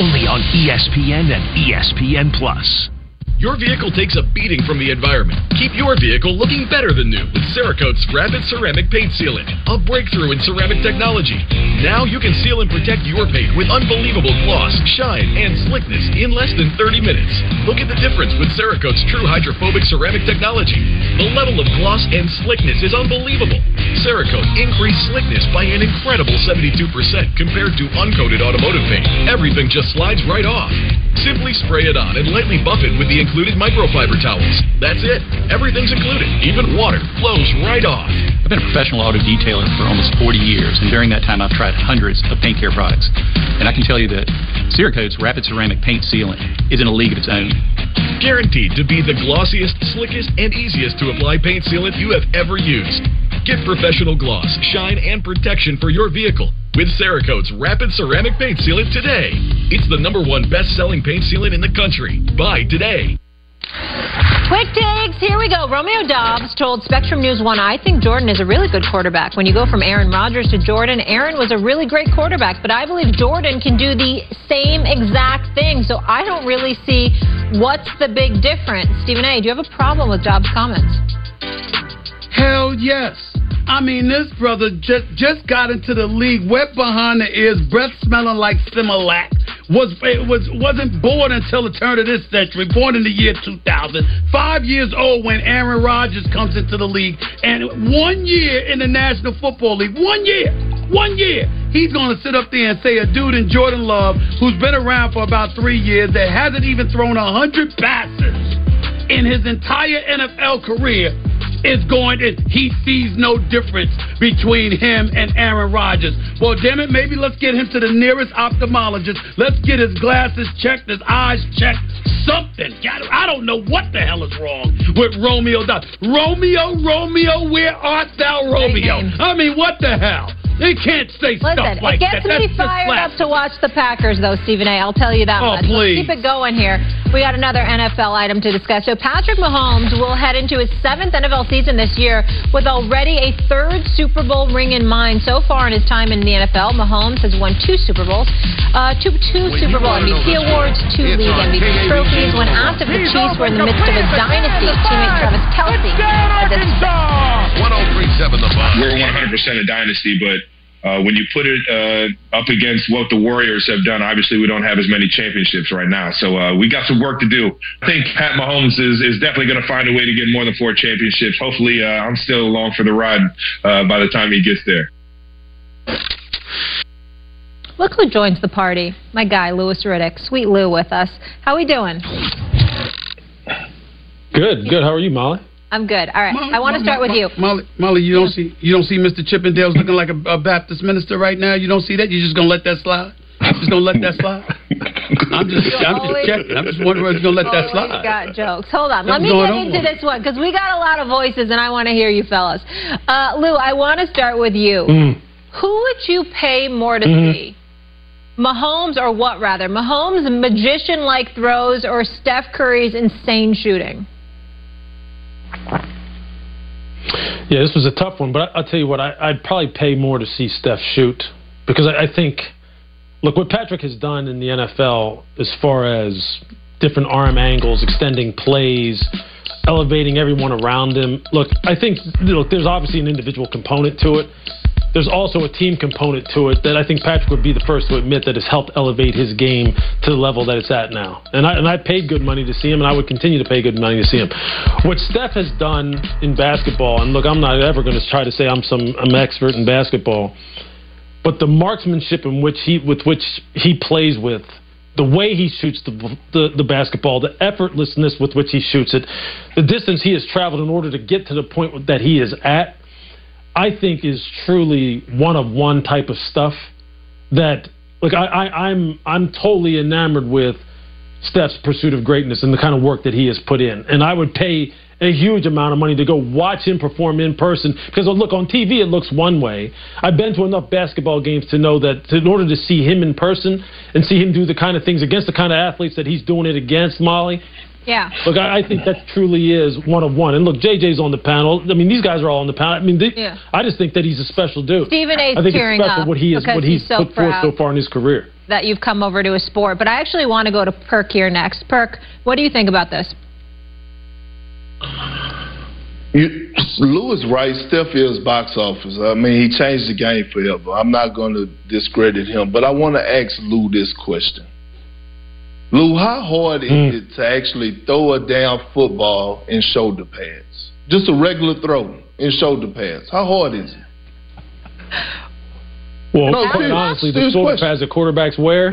Only on ESPN and ESPN Plus. Your vehicle takes a beating from the environment. Keep your vehicle looking better than new with Cerakote's Rapid Ceramic Paint Sealant, a breakthrough in ceramic technology. Now you can seal and protect your paint with unbelievable gloss, shine, and slickness in less than 30 minutes. Look at the difference with Cerakote's true hydrophobic ceramic technology. The level of gloss and slickness is unbelievable. Cerakote increased slickness by an incredible 72% compared to uncoated automotive paint. Everything just slides right off. Simply spray it on and lightly buff it with the included microfiber towels. That's it. Everything's included. Even water flows right off. I've been a professional auto detailer for almost 40 years, and during that time, I've tried hundreds of paint care products. And I can tell you that Cerakote's Rapid Ceramic Paint Sealant is in a league of its own. Guaranteed to be the glossiest, slickest, and easiest to apply paint sealant you have ever used. Get professional gloss, shine, and protection for your vehicle with Cerakote's Rapid Ceramic Paint Sealant today. It's the number one best-selling paint sealant in the country. Buy today. Quick takes. Here we go. Romeo Doubs told Spectrum News 1 I think Jordan is a really good quarterback. When you go from Aaron Rodgers to Jordan, Aaron was a really great quarterback, but I believe Jordan can do the same exact thing. So I don't really see what's the big difference. Stephen A., do you have a problem with Doubs' comments? Hell yes. I mean, this brother just just got into the league, wet behind the ears, breath smelling like Similac. Was was wasn't born until the turn of this century. Born in the year 2000. Five years old when Aaron Rodgers comes into the league, and one year in the National Football League. One year. One year. He's going to sit up there and say a dude in Jordan Love, who's been around for about three years, that hasn't even thrown a hundred passes in his entire NFL career is going to, he sees no difference between him and Aaron Rodgers. Well, damn it, maybe let's get him to the nearest ophthalmologist. Let's get his glasses checked, his eyes checked, something. God, I don't know what the hell is wrong with Romeo. Romeo, Romeo, where art thou, Romeo? I mean, what the hell? They can't say Listen, stuff like it gets that. me That's fired up to watch the Packers, though, Stephen A. I'll tell you that Oh, much. please. Let's keep it going here. We got another NFL item to discuss. So Patrick Mahomes will head into his seventh NFL season this year with already a third Super Bowl ring in mind. So far in his time in the NFL, Mahomes has won two Super Bowls, uh, two two Super Bowl MVP awards, two league MVP trophies. When asked if the Chiefs were in the midst of a dynasty, teammate Travis Kelce had this 1037 The Buzz. We're 100% a dynasty, but uh, when you put it uh, up against what the Warriors have done, obviously we don't have as many championships right now. So uh, we got some work to do. I think Pat Mahomes is, is definitely going to find a way to get more than four championships. Hopefully, uh, I'm still along for the ride uh, by the time he gets there. Look who joins the party. My guy, Louis Riddick. Sweet Lou with us. How we doing? Good, good. How are you, Molly? I'm good. All right. I want to start with you. Molly, Molly, you don't see you don't see Mr. Chippendale's looking like a, a Baptist minister right now. You don't see that. You're just gonna let that slide. I'm just gonna let that slide. I'm just I'm Holy- just checking. I'm just wondering if you're gonna let that Always slide. got jokes. Hold on. Let me going get on? into this one because we got a lot of voices and I want to hear you fellas. Uh, Lou, I want to start with you. Mm. Who would you pay more to Mhm. see? Mahomes or what rather? Mahomes' magician like throws or Steph Curry's insane shooting? Yeah, this was a tough one, but I, I'll tell you what, I, I'd probably pay more to see Steph shoot because I, I think, look, what Patrick has done in the NFL as far as different arm angles, extending plays, elevating everyone around him. Look, I think, look, there's obviously an individual component to it. There's also a team component to it that I think Patrick would be the first to admit that has helped elevate his game to the level that it's at now. And I, and I paid good money to see him, and I would continue to pay good money to see him. What Steph has done in basketball, and look, I'm not ever going to try to say I'm some I'm an expert in basketball, but the marksmanship in which he with which he plays with the way he shoots the, the the basketball, the effortlessness with which he shoots it, the distance he has traveled in order to get to the point that he is at, I think is truly one of one type of stuff. That like I, I I'm I'm totally enamored with Steph's pursuit of greatness and the kind of work that he has put in, and I would pay a huge amount of money to go watch him perform in person. Because look, on TV it looks one way. I've been to enough basketball games to know that in order to see him in person and see him do the kind of things against the kind of athletes that he's doing it against, Molly. Yeah. Look, I, I think that truly is one of one. And look, JJ's on the panel. I mean, these guys are all on the panel. I mean, they, Yeah. I just think that he's a special dude. Stephen A.'s I think tearing it's special up what he is, what he's he's, so put forth so far in his career. that you've come over to a sport. But I actually want to go to Perk here next. Perk, what do you think about this? You, Lou is right. Steph is box office. I mean, he changed the game forever. I'm not going to discredit him, but I want to ask Lou this question. Lou, how hard is mm. it to actually throw a damn football in shoulder pads? Just a regular throw in shoulder pads. How hard is it? Well, No, quite honestly, the shoulder pads that quarterbacks wear,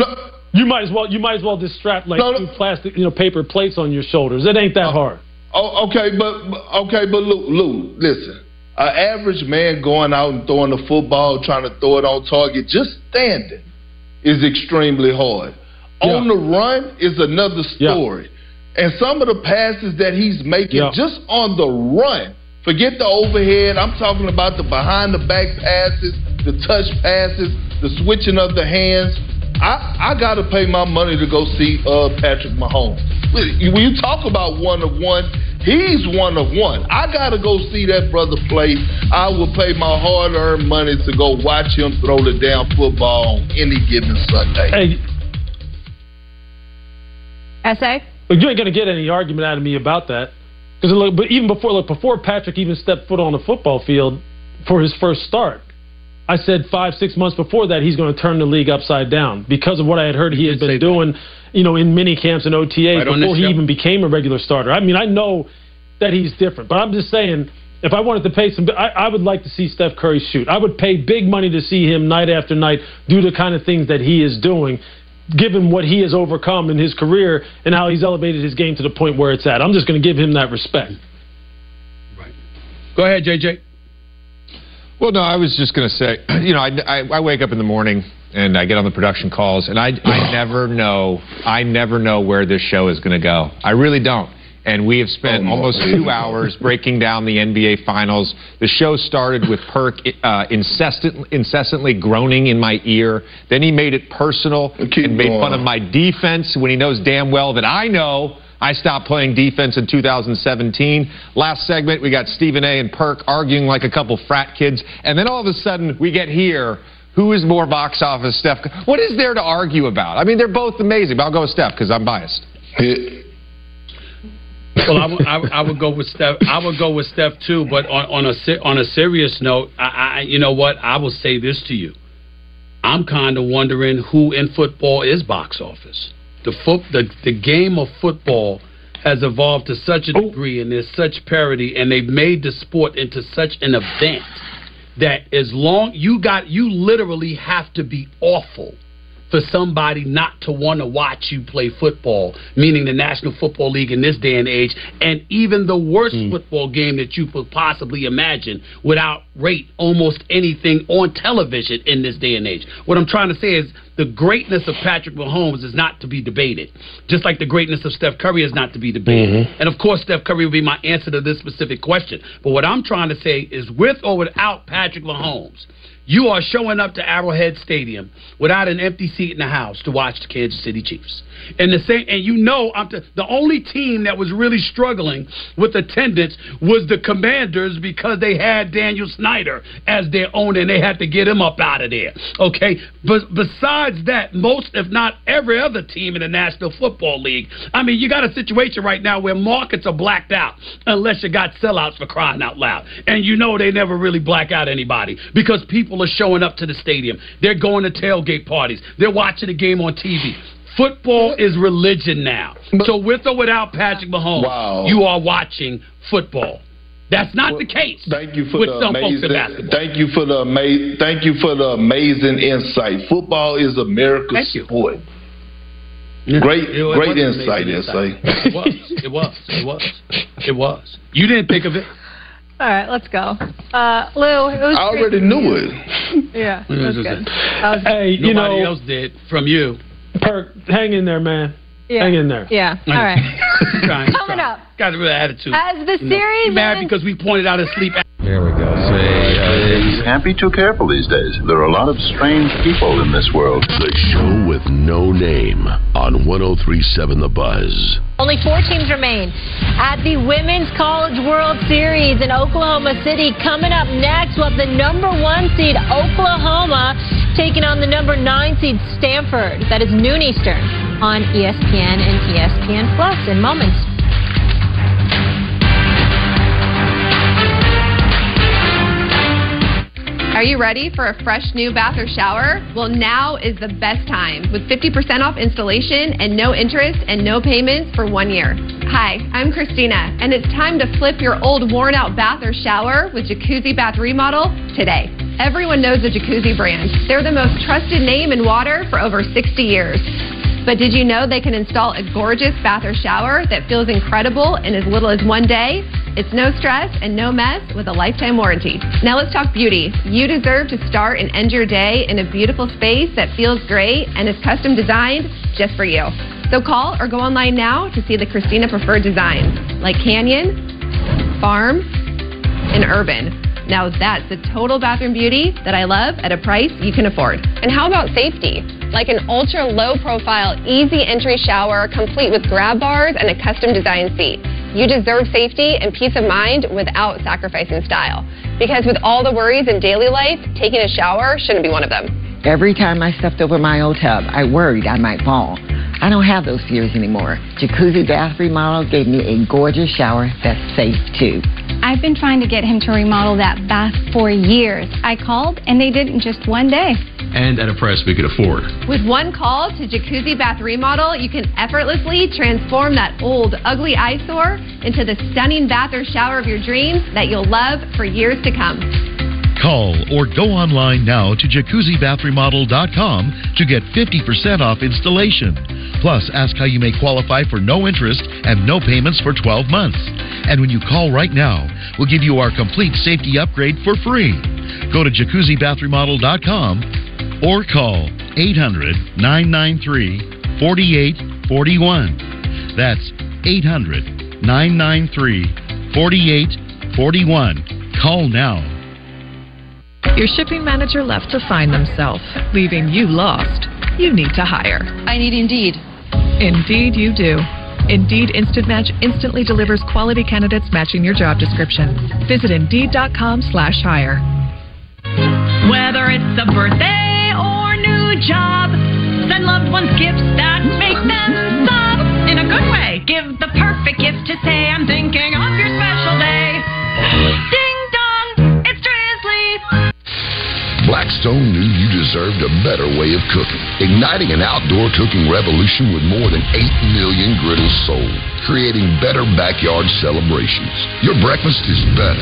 you might as well you might as well just strap like two plastic, you know, paper plates on your shoulders. It ain't that oh. hard. Oh, okay, but but- okay, but Lou, Lou, listen. An average man going out and throwing a football, trying to throw it on target, just standing, is extremely hard. On the run is another story. And some of the passes that he's making Yeah. just on the run, forget the overhead. I'm talking about the behind the back passes, the touch passes, the switching of the hands. I, I got to pay my money to go see uh, Patrick Mahomes. When you talk about one of one, he's one of one. I got to go see that brother play. I will pay my hard earned money to go watch him throw the damn football on any given Sunday. Hey, Essay? But you ain't gonna get any argument out of me about that. Because look, but even before look, before Patrick even stepped foot on the football field for his first start, I said five six months before that he's going to turn the league upside down because of what I had heard he had been doing, you know, in mini camps and OTAs Right before he even became a regular starter. I mean, I know that he's different, but I'm just saying. If I wanted to pay some, I, I would like to see Steph Curry shoot. I would pay big money to see him night after night do the kind of things that he is doing given what he has overcome in his career and how he's elevated his game to the point where it's at. I'm just going to give him that respect. Right. Go ahead, JJ. Well, no, I was just going to say, you know, I, I, I wake up in the morning and I get on the production calls, and I, I never know, I never know where this show is going to go. I really don't. And we have spent almost two hours breaking down the NBA Finals. The show started with Perk uh, incessant, incessantly groaning in my ear. Then he made it personal and made fun of my defense when he knows damn well that I know I stopped playing defense in 2017. Last segment, we got Stephen A. and Perk arguing like a couple frat kids. And then all of a sudden, we get here. Who is more box office, Steph? What is there to argue about? I mean, they're both amazing, but I'll go with Steph because I'm biased. Well, I would, I, I would go with Steph. I would go with Steph too. But on, on a on a serious note, I, I you know what? I will say this to you. I'm kind of wondering who in football is box office. The foot the the game of football has evolved to such a degree, and there's such parity, and they've made the sport into such an event that as long you got you literally have to be awful for somebody not to want to watch you play football, meaning the National Football League in this day and age, and even the worst hmm. football game that you could possibly imagine would outrate almost anything on television in this day and age. What I'm trying to say is the greatness of Patrick Mahomes is not to be debated, just like the greatness of Steph Curry is not to be debated. Mm-hmm. And of course, Steph Curry will be my answer to this specific question. But what I'm trying to say is with or without Patrick Mahomes, you are showing up to Arrowhead Stadium without an empty seat in the house to watch the Kansas City Chiefs. And the same, and you know, I'm t- the only team that was really struggling with attendance was the Commanders because they had Daniel Snyder as their owner, and they had to get him up out of there. Okay, but besides that, most, if not every other team in the National Football League, I mean, you got a situation right now where markets are blacked out unless you got sellouts for crying out loud, and you know they never really black out anybody because people are showing up to the stadium. They're going to tailgate parties. They're watching the game on TV. Football is religion now. So with or without Patrick Mahomes, Wow. you are watching football. That's not the case. Thank you for with the some amazing. in. Thank you for the ama- Thank you for the amazing insight. Football is America's Thank sport. Yeah. Great, It was- great it insight, amazing insight. It was. It was. It was. It was. You didn't think of it. All right, let's go. Uh, Lou, it was I already great. knew it. Yeah, that was good. That was- Hey, you Nobody know, else did from you. Perk, hang in there, man. Yeah. Hang in there. Yeah. All right. Trying, Coming up. Got a real attitude. As the You know, series he mad because we pointed out his sleep. Here we go. Uh, can't be too careful these days. There are a lot of strange people in this world. The show with no name on 1037 The Buzz. Only four teams remain at the Women's College World Series in Oklahoma City. Coming up next, we'll have the number one seed Oklahoma taking on the number nine seed Stanford. That is noon Eastern on ESPN and ESPN Plus in moments. Are you ready for a fresh new bath or shower? Well, now is the best time with 50% off installation and no interest and no payments for one year. Hi, I'm Christina, and it's time to flip your old worn out bath or shower with Jacuzzi Bath Remodel today. Everyone knows the Jacuzzi brand. They're the most trusted name in water for over 60 years. But did you know they can install a gorgeous bath or shower that feels incredible in as little as one day? It's no stress and no mess with a lifetime warranty. Now let's talk beauty. You deserve to start and end your day in a beautiful space that feels great and is custom designed just for you. So call or go online now to see the Christina preferred designs like Canyon, Farm, and Urban. Now that's the total bathroom beauty that I love at a price you can afford. And how about safety? Like an ultra low profile, easy entry shower complete with grab bars and a custom designed seat. You deserve safety and peace of mind without sacrificing style. Because with all the worries in daily life, taking a shower shouldn't be one of them. Every time I stepped over my old tub, I worried I might fall. I don't have those fears anymore. Jacuzzi Bath Remodel gave me a gorgeous shower that's safe too. I've been trying to get him to remodel that bath for years. I called and they did it in just one day. And at a price we could afford. With one call to Jacuzzi Bath Remodel, you can effortlessly transform that old, ugly eyesore into the stunning bath or shower of your dreams that you'll love for years to come. Call or go online now to jacuzzibathremodel.com to get 50% off installation. Plus, ask how you may qualify for no interest and no payments for 12 months. And when you call right now, we'll give you our complete safety upgrade for free. Go to jacuzzibathremodel.com or call 800 993 4841. That's 800 993 4841. Call now. Your shipping manager left to find themselves, leaving you lost. You need to hire. I need Indeed. Indeed, you do. Indeed Instant Match instantly delivers quality candidates matching your job description. Visit Indeed.com slash hire. Whether it's a birthday or new job, send loved ones gifts that make them stop In a good way, give the perfect gift to say, I'm thinking of your special day. Blackstone knew you deserved a better way of cooking, igniting an outdoor cooking revolution with more than 8 million griddles sold, creating better backyard celebrations. Your breakfast is better.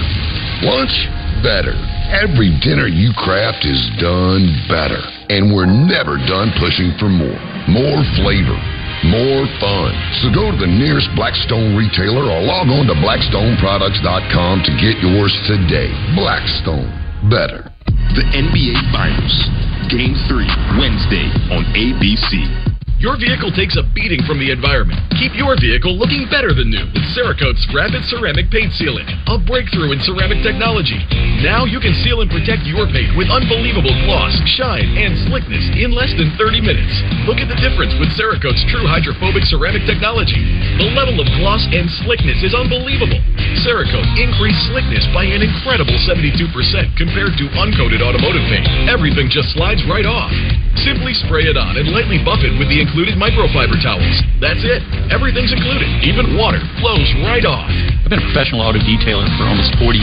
Lunch, better. Every dinner you craft is done better. And we're never done pushing for more. More flavor. More fun. So go to the nearest Blackstone retailer or log on to blackstoneproducts.com to get yours today. Blackstone. Better. The NBA Finals. Game 3, Wednesday on ABC. Your vehicle takes a beating from the environment. Keep your vehicle looking better than new with Cerakote's Rapid Ceramic Paint Sealing, a breakthrough in ceramic technology. Now you can seal and protect your paint with unbelievable gloss, shine, and slickness in less than 30 minutes. Look at the difference with Cerakote's true hydrophobic ceramic technology. The level of gloss and slickness is unbelievable. Cerakote increased slickness by an incredible 72% compared to uncoated automotive paint. Everything just slides right off. Simply spray it on and lightly buff it with the included microfiber towels. That's it. Everything's included. Even water flows right off. I've been a professional auto detailer for almost 40